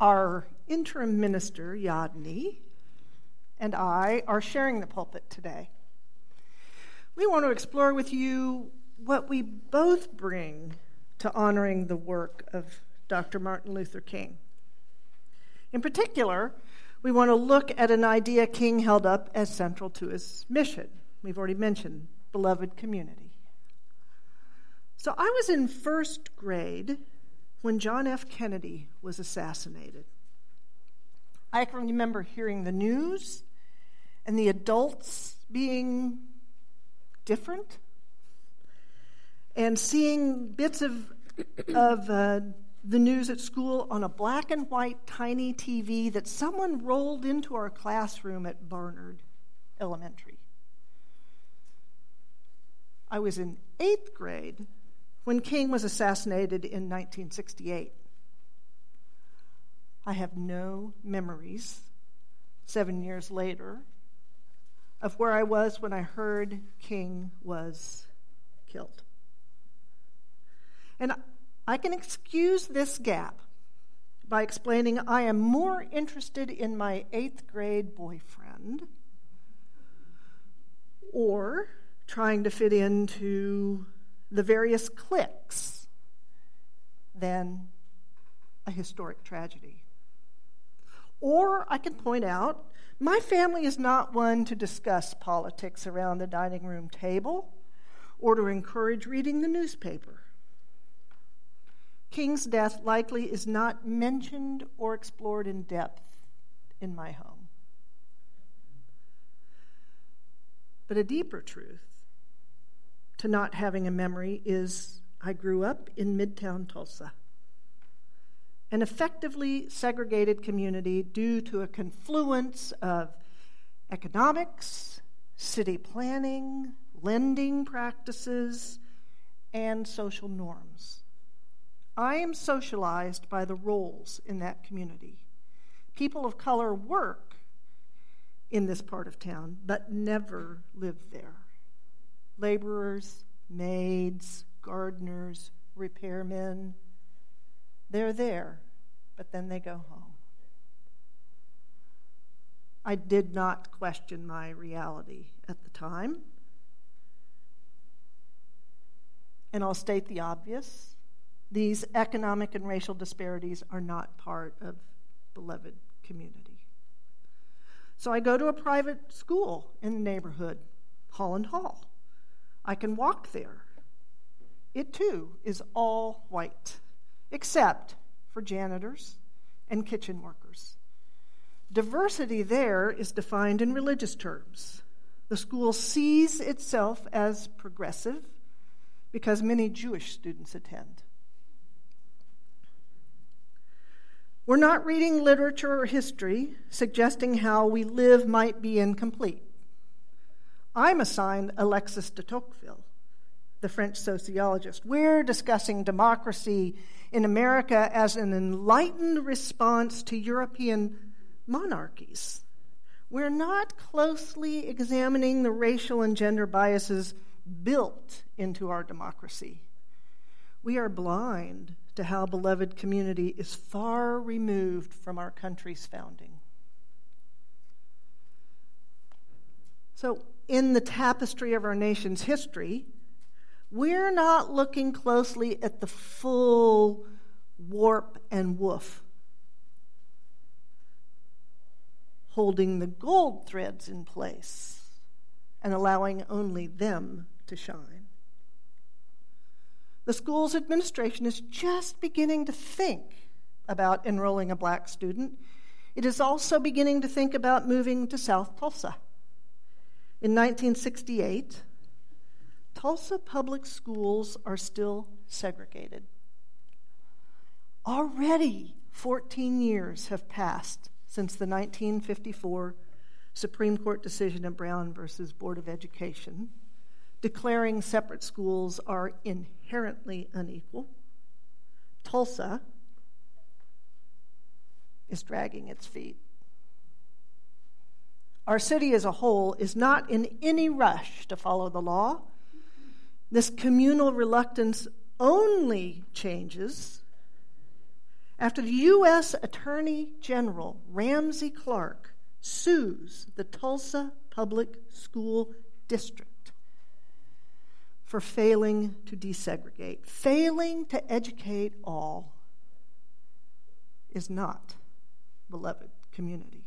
Our interim minister, Yadni, and I are sharing the pulpit today. We want to explore with you what we both bring to honoring the work of Dr. Martin Luther King. In particular, we want to look at an idea King held up as central to his mission. We've already mentioned beloved community. So I was in first grade when John F. Kennedy was assassinated. I can remember hearing the news and the adults being different and seeing bits of, of uh, the news at school on a black and white tiny TV that someone rolled into our classroom at Barnard Elementary. I was in eighth grade when King was assassinated in 1968. I have no memories, seven years later, of where I was when I heard King was killed. And I can excuse this gap by explaining I am more interested in my eighth grade boyfriend or trying to fit into the various cliques than a historic tragedy. Or I can point out my family is not one to discuss politics around the dining room table or to encourage reading the newspaper. King's death likely is not mentioned or explored in depth in my home. But a deeper truth to not having a memory is I grew up in Midtown Tulsa, an effectively segregated community due to a confluence of economics, city planning, lending practices, and social norms. I am socialized by the roles in that community. People of color work in this part of town, but never live there laborers, maids, gardeners, repairmen. They're there, but then they go home. I did not question my reality at the time. And I'll state the obvious these economic and racial disparities are not part of beloved community. So I go to a private school in the neighborhood, Holland Hall. I can walk there. It too is all white, except for janitors and kitchen workers. Diversity there is defined in religious terms. The school sees itself as progressive because many Jewish students attend. We're not reading literature or history suggesting how we live might be incomplete. I'm assigned Alexis de Tocqueville, the French sociologist. We're discussing democracy in America as an enlightened response to European monarchies. We're not closely examining the racial and gender biases built into our democracy. We are blind to how beloved community is far removed from our country's founding. So, in the tapestry of our nation's history, we're not looking closely at the full warp and woof, holding the gold threads in place and allowing only them to shine. The school's administration is just beginning to think about enrolling a black student. It is also beginning to think about moving to South Tulsa. In 1968, Tulsa public schools are still segregated. Already 14 years have passed since the 1954 Supreme Court decision in Brown versus Board of Education, declaring separate schools are inherently unequal. Tulsa is dragging its feet. Our city as a whole is not in any rush to follow the law. This communal reluctance only changes after the U.S. Attorney General Ramsey Clark sues the Tulsa Public School District for failing to desegregate, failing to educate all is not beloved community.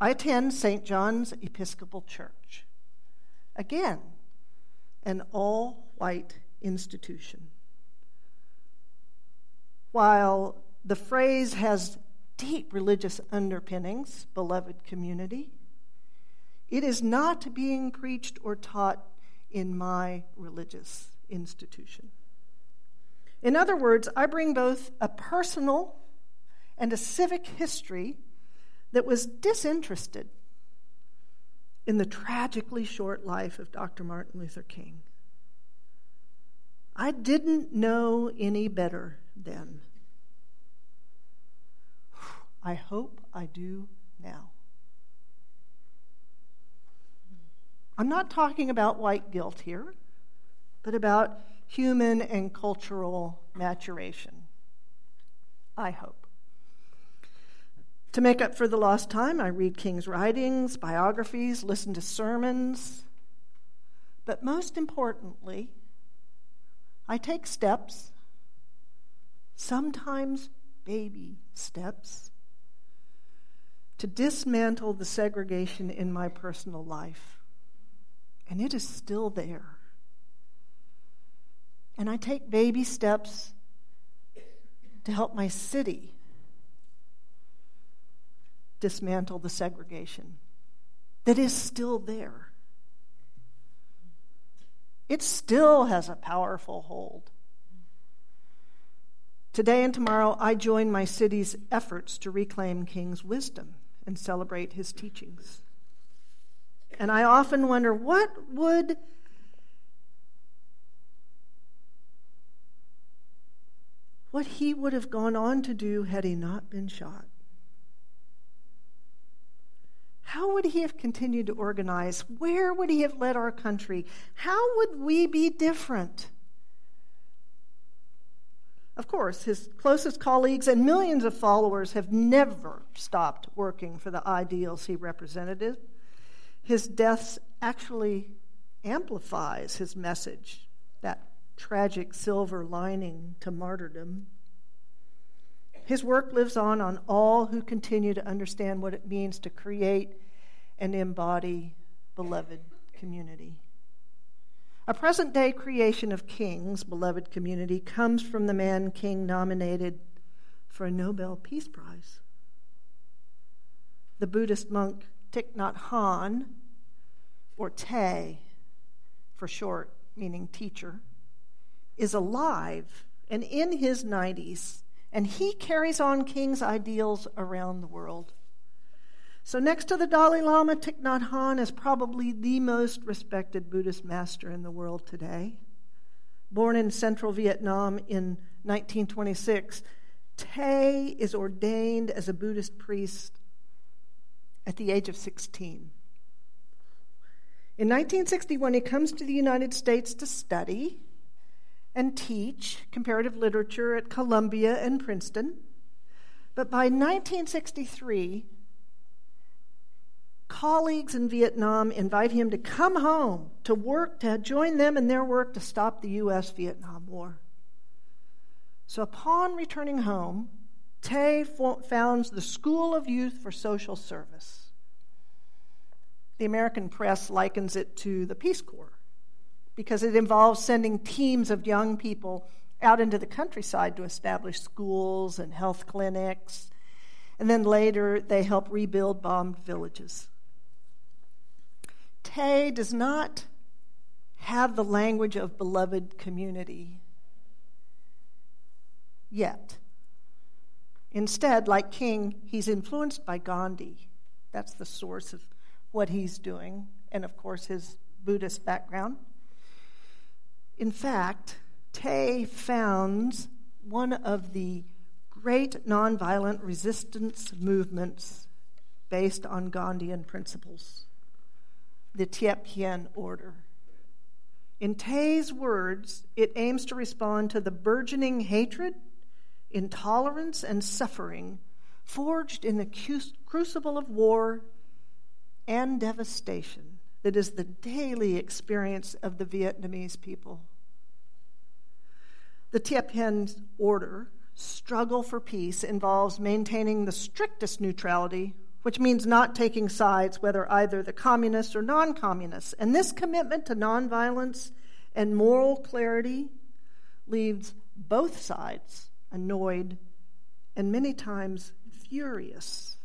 I attend St. John's Episcopal Church. Again, an all white institution. While the phrase has deep religious underpinnings, beloved community, it is not being preached or taught in my religious institution. In other words, I bring both a personal and a civic history that was disinterested in the tragically short life of Dr. Martin Luther King. I didn't know any better then. I hope I do now. I'm not talking about white guilt here, but about human and cultural maturation. I hope. To make up for the lost time, I read King's writings, biographies, listen to sermons. But most importantly, I take steps, sometimes baby steps, to dismantle the segregation in my personal life. And it is still there. And I take baby steps to help my city dismantle the segregation that is still there. It still has a powerful hold. Today and tomorrow, I join my city's efforts to reclaim King's wisdom and celebrate his teachings. And I often wonder what would what he would have gone on to do had he not been shot. How would he have continued to organize? Where would he have led our country? How would we be different? Of course, his closest colleagues and millions of followers have never stopped working for the ideals he represented. His death actually amplifies his message, that tragic silver lining to martyrdom. His work lives on on all who continue to understand what it means to create and embody beloved community. A present day creation of King's beloved community comes from the man King nominated for a Nobel Peace Prize. The Buddhist monk Thich Nhat Hanh, or Thay for short, meaning teacher, is alive and in his 90s and he carries on King's ideals around the world. So, next to the Dalai Lama, Thich Nhat Hanh is probably the most respected Buddhist master in the world today. Born in central Vietnam in 1926, Thay is ordained as a Buddhist priest at the age of 16. In 1961, he comes to the United States to study and teach comparative literature at Columbia and Princeton. But by 1963, colleagues in Vietnam invite him to come home to work, to join them in their work to stop the U.S. Vietnam War. So upon returning home, Thay founds the School of Youth for Social Service. The American press likens it to the Peace Corps because it involves sending teams of young people out into the countryside to establish schools and health clinics. And then later, they help rebuild bombed villages. Thay does not have the language of beloved community yet. Instead, like King, he's influenced by Gandhi. That's the source of what he's doing, and of course, his Buddhist background. In fact, Thay founds one of the great nonviolent resistance movements based on Gandhian principles, the Tiep Hien Order. In Thay's words, it aims to respond to the burgeoning hatred intolerance, and suffering, forged in the crucible of war and devastation that is the daily experience of the Vietnamese people. The Tiep Hien order, struggle for peace, involves maintaining the strictest neutrality, which means not taking sides, whether either the communists or non communists. And this commitment to nonviolence and moral clarity leaves both sides annoyed and many times furious.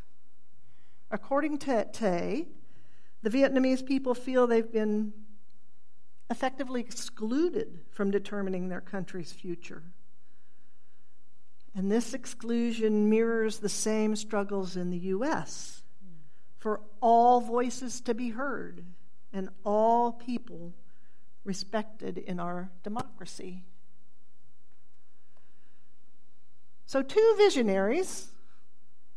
According to Thay, the Vietnamese people feel they've been effectively excluded from determining their country's future. And this exclusion mirrors the same struggles in the U.S. for all voices to be heard and all people respected in our democracy. So, two visionaries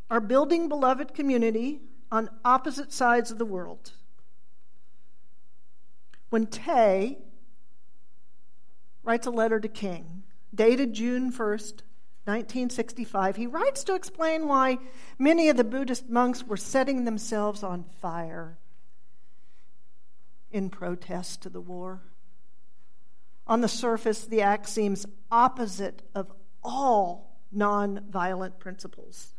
are building beloved community on opposite sides of the world. When Thay writes a letter to King, dated June 1st, 1965, he writes to explain why many of the Buddhist monks were setting themselves on fire in protest to the war. On the surface, the act seems opposite of all nonviolent principles.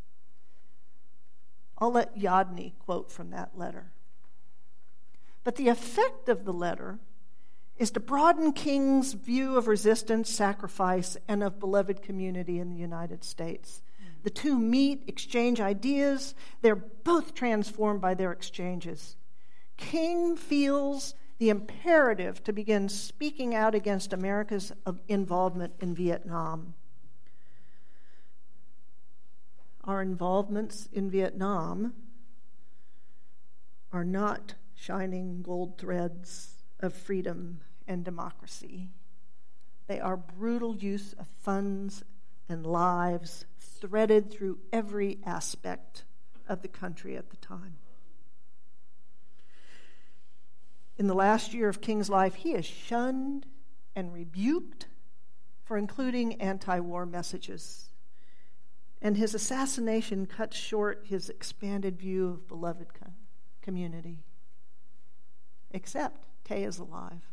I'll let Yadni quote from that letter. But the effect of the letter is to broaden King's view of resistance, sacrifice, and of beloved community in the United States. The two meet, exchange ideas. They're both transformed by their exchanges. King feels the imperative to begin speaking out against America's uh, involvement in Vietnam. Our involvements in Vietnam are not shining gold threads of freedom and democracy. They are brutal use of funds and lives threaded through every aspect of the country at the time. In the last year of King's life, he is shunned and rebuked for including anti war messages. And his assassination cuts short his expanded view of beloved community. Except Thay is alive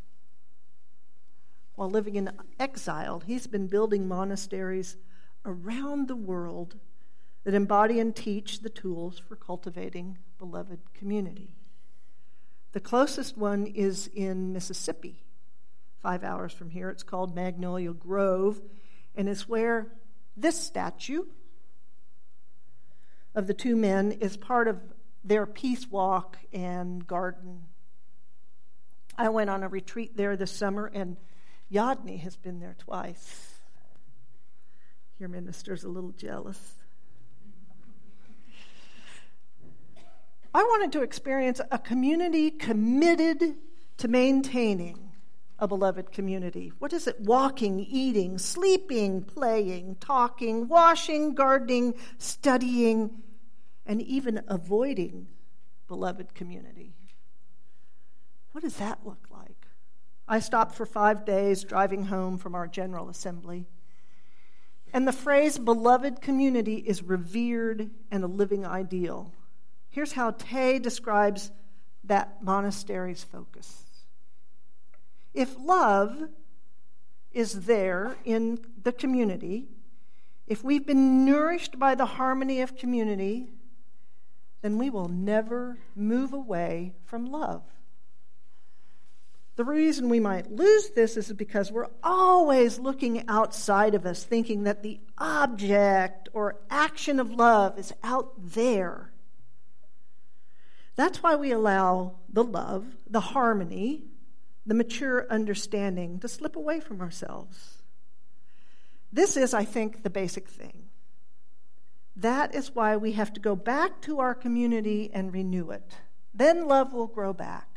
while living in exile, he's been building monasteries around the world that embody and teach the tools for cultivating beloved community. The closest one is in Mississippi, five hours from here. It's called Magnolia Grove, and it's where this statue of the two men is part of their peace walk and garden. I went on a retreat there this summer and Yadni has been there twice. Your minister's a little jealous. I wanted to experience a community committed to maintaining a beloved community. What is it? Walking, eating, sleeping, playing, talking, washing, gardening, studying, and even avoiding beloved community. What does that look like? I stopped for five days driving home from our General Assembly. And the phrase beloved community is revered and a living ideal. Here's how Thay describes that monastery's focus. If love is there in the community, if we've been nourished by the harmony of community, then we will never move away from love. The reason we might lose this is because we're always looking outside of us, thinking that the object or action of love is out there. That's why we allow the love, the harmony, the mature understanding to slip away from ourselves. This is, I think, the basic thing. That is why we have to go back to our community and renew it. Then love will grow back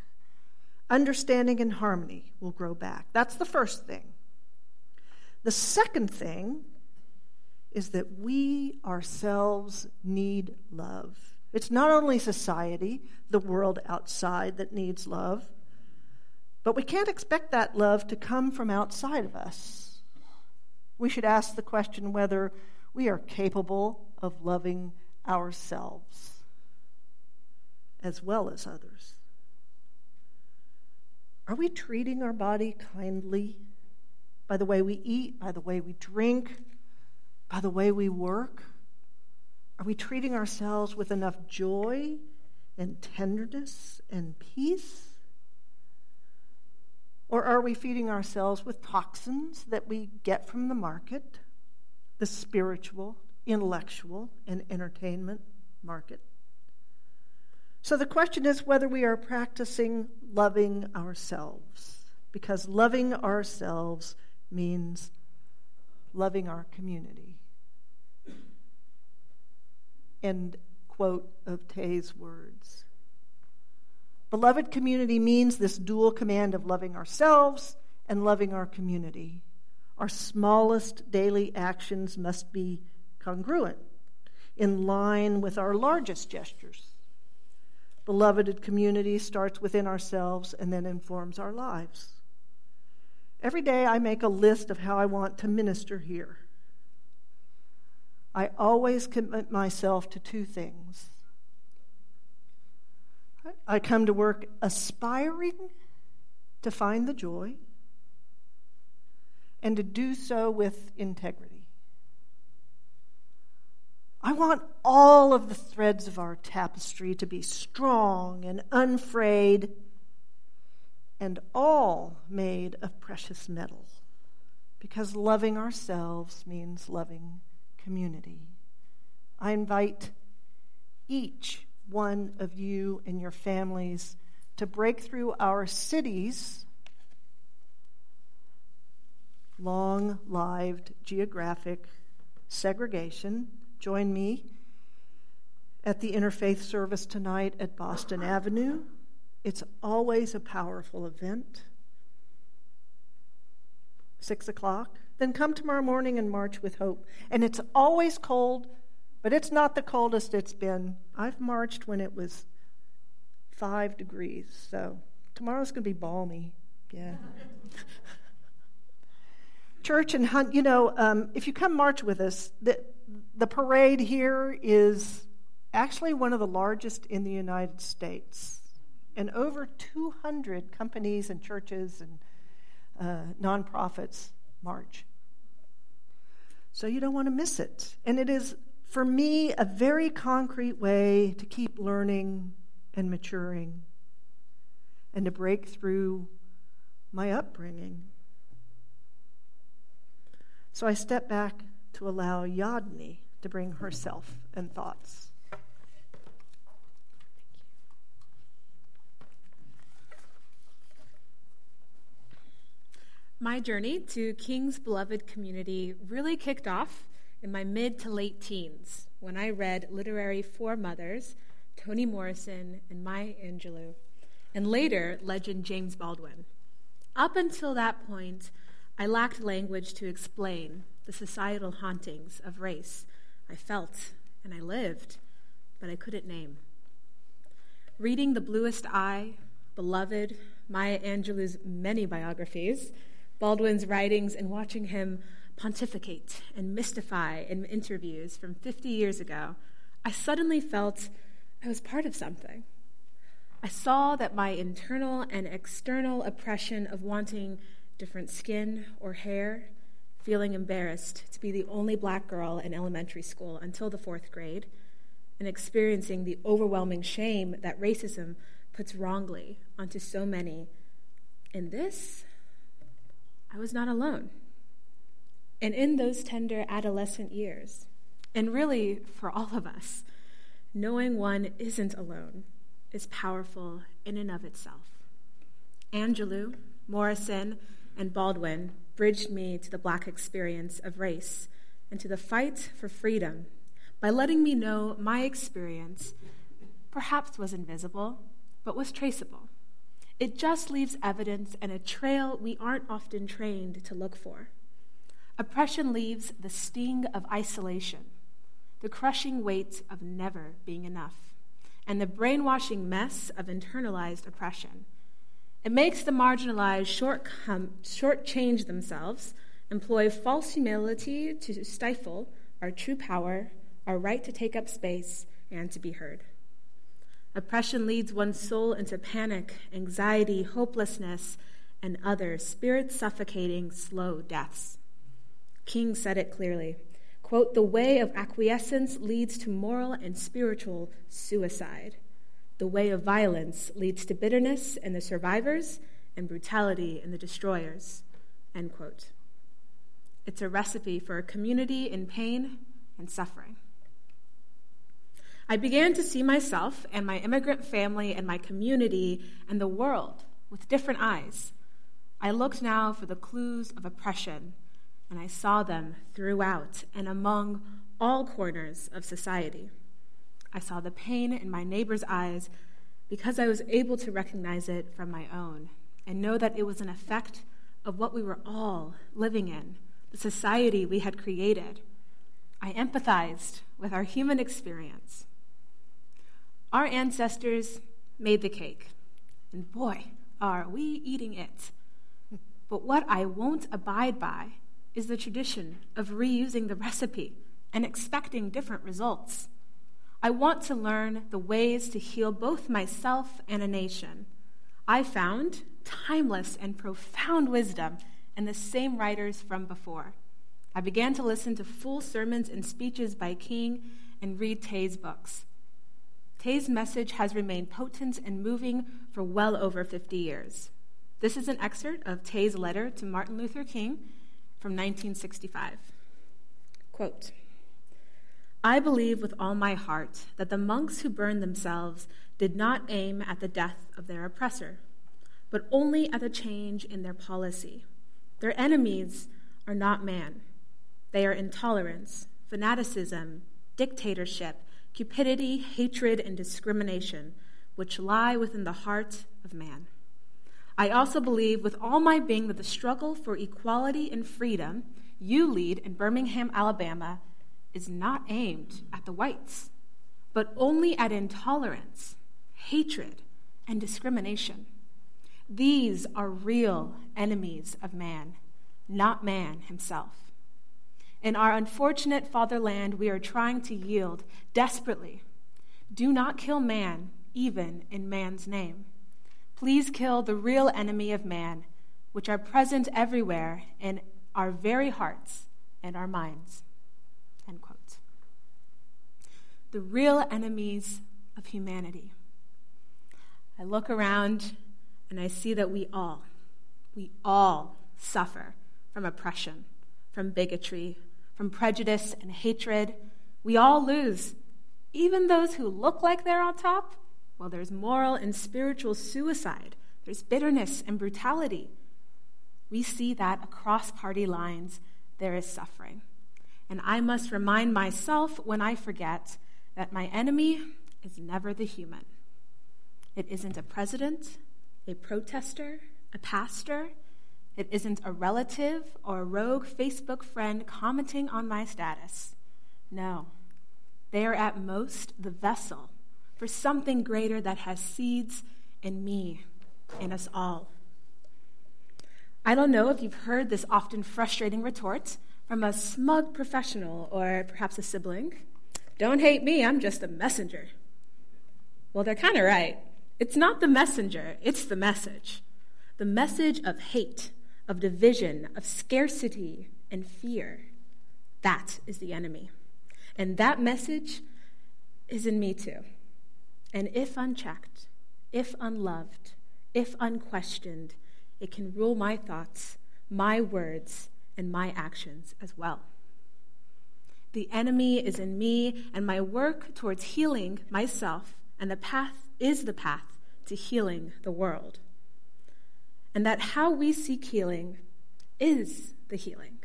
understanding and harmony will grow back. That's the first thing. The second thing is that we ourselves need love. It's not only society, the world outside, that needs love, but we can't expect that love to come from outside of us. We should ask the question whether we are capable of loving ourselves as well as others. Are we treating our body kindly by the way we eat, by the way we drink, by the way we work? Are we treating ourselves with enough joy and tenderness and peace? Or are we feeding ourselves with toxins that we get from the market, the spiritual, intellectual, and entertainment market? So the question is whether we are practicing loving ourselves, because loving ourselves means loving our community. End quote of Thay's words. Beloved community means this dual command of loving ourselves and loving our community. Our smallest daily actions must be congruent, in line with our largest gestures. Beloved community starts within ourselves and then informs our lives. Every day I make a list of how I want to minister here. I always commit myself to two things I come to work aspiring to find the joy and to do so with integrity. I want all of the threads of our tapestry to be strong and unfrayed and all made of precious metal because loving ourselves means loving community. I invite each one of you and your families to break through our city's long lived geographic segregation. Join me at the interfaith service tonight at Boston Avenue. It's always a powerful event. Six o'clock. Then come tomorrow morning and march with hope. And it's always cold but it's not the coldest it's been. I've marched when it was five degrees, so tomorrow's going to be balmy. Yeah. Church and Hunt, you know, um, if you come march with us, the, the parade here is actually one of the largest in the United States. And over 200 companies and churches and uh, nonprofits march. So you don't want to miss it. And it is for me, a very concrete way to keep learning and maturing and to break through my upbringing. So I step back to allow Yadni to bring herself and thoughts. My journey to King's beloved community really kicked off in my mid to late teens when I read literary foremothers, Toni Morrison and Maya Angelou, and later legend James Baldwin. Up until that point, I lacked language to explain the societal hauntings of race I felt and I lived, but I couldn't name. Reading The Bluest Eye, Beloved, Maya Angelou's many biographies, Baldwin's writings, and watching him pontificate and mystify in interviews from 50 years ago, I suddenly felt I was part of something. I saw that my internal and external oppression of wanting different skin or hair, feeling embarrassed to be the only black girl in elementary school until the fourth grade, and experiencing the overwhelming shame that racism puts wrongly onto so many. In this, I was not alone. And in those tender adolescent years, and really for all of us, knowing one isn't alone is powerful in and of itself. Angelou, Morrison, and Baldwin bridged me to the black experience of race and to the fight for freedom by letting me know my experience perhaps was invisible, but was traceable. It just leaves evidence and a trail we aren't often trained to look for. Oppression leaves the sting of isolation, the crushing weight of never being enough, and the brainwashing mess of internalized oppression. It makes the marginalized short shortchange themselves, employ false humility to stifle our true power, our right to take up space, and to be heard. Oppression leads one's soul into panic, anxiety, hopelessness, and other spirit suffocating, slow deaths. King said it clearly. Quote, the way of acquiescence leads to moral and spiritual suicide. The way of violence leads to bitterness in the survivors and brutality in the destroyers. End quote. It's a recipe for a community in pain and suffering. I began to see myself and my immigrant family and my community and the world with different eyes. I looked now for the clues of oppression, and I saw them throughout and among all corners of society. I saw the pain in my neighbor's eyes because I was able to recognize it from my own and know that it was an effect of what we were all living in, the society we had created. I empathized with our human experience. Our ancestors made the cake, and boy, are we eating it. But what I won't abide by is the tradition of reusing the recipe and expecting different results. I want to learn the ways to heal both myself and a nation. I found timeless and profound wisdom in the same writers from before. I began to listen to full sermons and speeches by King and read Thay's books. Thay's message has remained potent and moving for well over 50 years. This is an excerpt of Thay's letter to Martin Luther King from 1965. Quote, I believe with all my heart that the monks who burned themselves did not aim at the death of their oppressor, but only at a change in their policy. Their enemies are not man, they are intolerance, fanaticism, dictatorship, cupidity, hatred, and discrimination, which lie within the heart of man. I also believe with all my being that the struggle for equality and freedom you lead in Birmingham, Alabama is not aimed at the whites, but only at intolerance, hatred, and discrimination. These are real enemies of man, not man himself. In our unfortunate fatherland, we are trying to yield desperately. Do not kill man, even in man's name. Please kill the real enemy of man, which are present everywhere in our very hearts and our minds. End quote. The real enemies of humanity. I look around and I see that we all, we all suffer from oppression, from bigotry, from prejudice and hatred. We all lose. Even those who look like they're on top, well, there's moral and spiritual suicide, there's bitterness and brutality. We see that across party lines, there is suffering. And I must remind myself when I forget that my enemy is never the human. It isn't a president, a protester, a pastor. It isn't a relative or a rogue Facebook friend commenting on my status. No, they are at most the vessel for something greater that has seeds in me, in us all. I don't know if you've heard this often frustrating retort from a smug professional or perhaps a sibling. Don't hate me, I'm just a messenger. Well, they're kind of right. It's not the messenger, it's the message. The message of hate, of division, of scarcity, and fear. That is the enemy. And that message is in me too. And if unchecked, if unloved, if unquestioned, it can rule my thoughts, my words, and my actions as well. The enemy is in me, and my work towards healing myself, and the path is the path to healing the world. And that how we seek healing is the healing.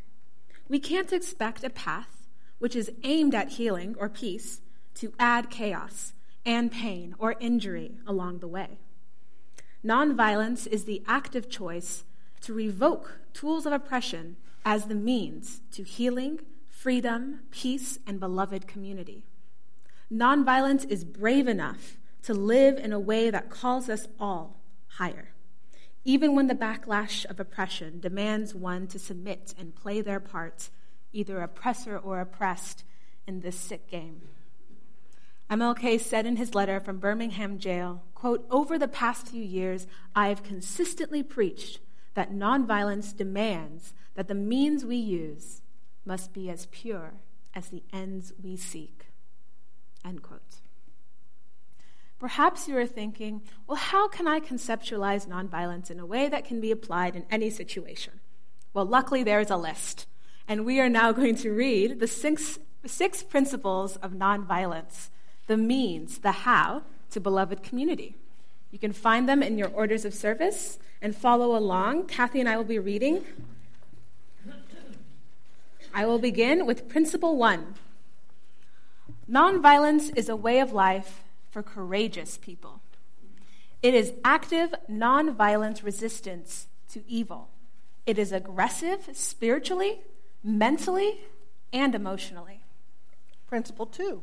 We can't expect a path which is aimed at healing or peace to add chaos and pain or injury along the way. Nonviolence is the active choice to revoke tools of oppression as the means to healing, freedom, peace, and beloved community. Nonviolence is brave enough to live in a way that calls us all higher, even when the backlash of oppression demands one to submit and play their part, either oppressor or oppressed, in this sick game. MLK said in his letter from Birmingham jail, quote, "Over the past few years, I have consistently preached that nonviolence demands that the means we use must be as pure as the ends we seek." End quote. Perhaps you are thinking, well, how can I conceptualize nonviolence in a way that can be applied in any situation? Well, luckily, there is a list. And we are now going to read the six, six principles of nonviolence the means, the how to beloved community. You can find them in your orders of service and follow along. Kathy and I will be reading. I will begin with principle one Nonviolence is a way of life for courageous people. It is active, nonviolent resistance to evil. It is aggressive spiritually, mentally, and emotionally. Principle two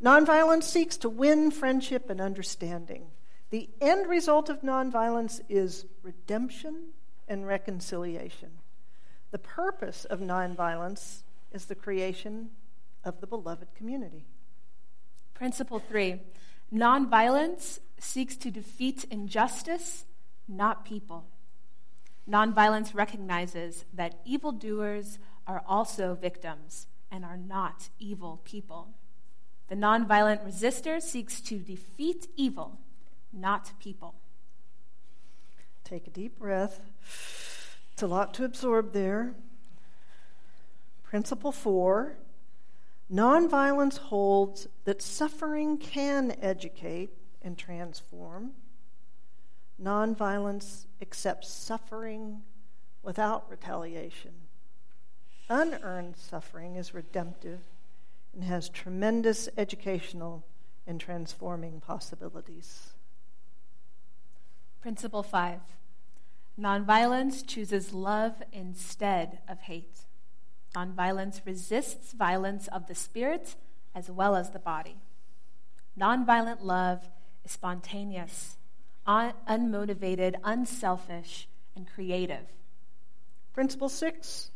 nonviolence seeks to win friendship and understanding. The end result of nonviolence is redemption and reconciliation. The purpose of nonviolence is the creation of the beloved community. Principle three Nonviolence seeks to defeat injustice, not people. Nonviolence recognizes that evildoers are also victims and are not evil people. The nonviolent resistor seeks to defeat evil, not people. Take a deep breath. It's a lot to absorb there. Principle four Nonviolence holds that suffering can educate and transform. Nonviolence accepts suffering without retaliation. Unearned suffering is redemptive and has tremendous educational and transforming possibilities. Principle five Nonviolence chooses love instead of hate. Nonviolence resists violence of the spirit as well as the body. Nonviolent love is spontaneous, un- unmotivated, unselfish, and creative. Principle six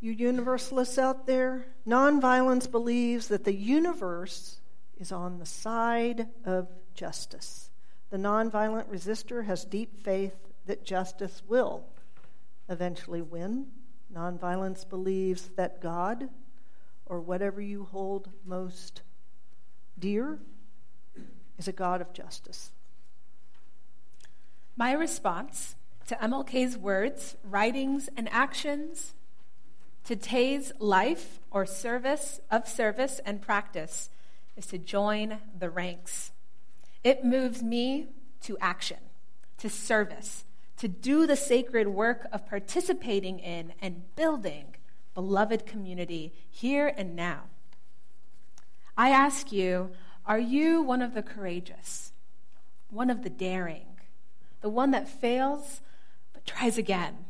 you universalists out there, nonviolence believes that the universe is on the side of justice. The nonviolent resistor has deep faith that justice will eventually win Nonviolence believes that God, or whatever you hold most dear, is a God of justice. My response to MLK's words, writings, and actions, to Thay's life or service of service and practice, is to join the ranks. It moves me to action, to service, to do the sacred work of participating in and building beloved community here and now. I ask you, are you one of the courageous, one of the daring, the one that fails but tries again,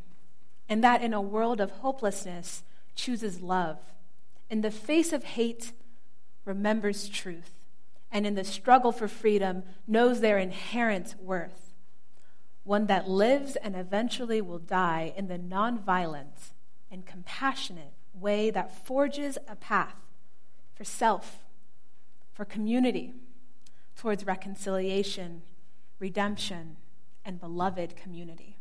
and that in a world of hopelessness chooses love, in the face of hate remembers truth, and in the struggle for freedom knows their inherent worth? One that lives and eventually will die in the nonviolent and compassionate way that forges a path for self, for community, towards reconciliation, redemption, and beloved community.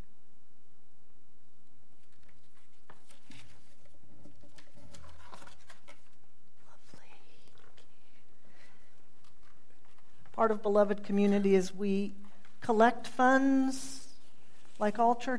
Part of beloved community is we collect funds like all churches.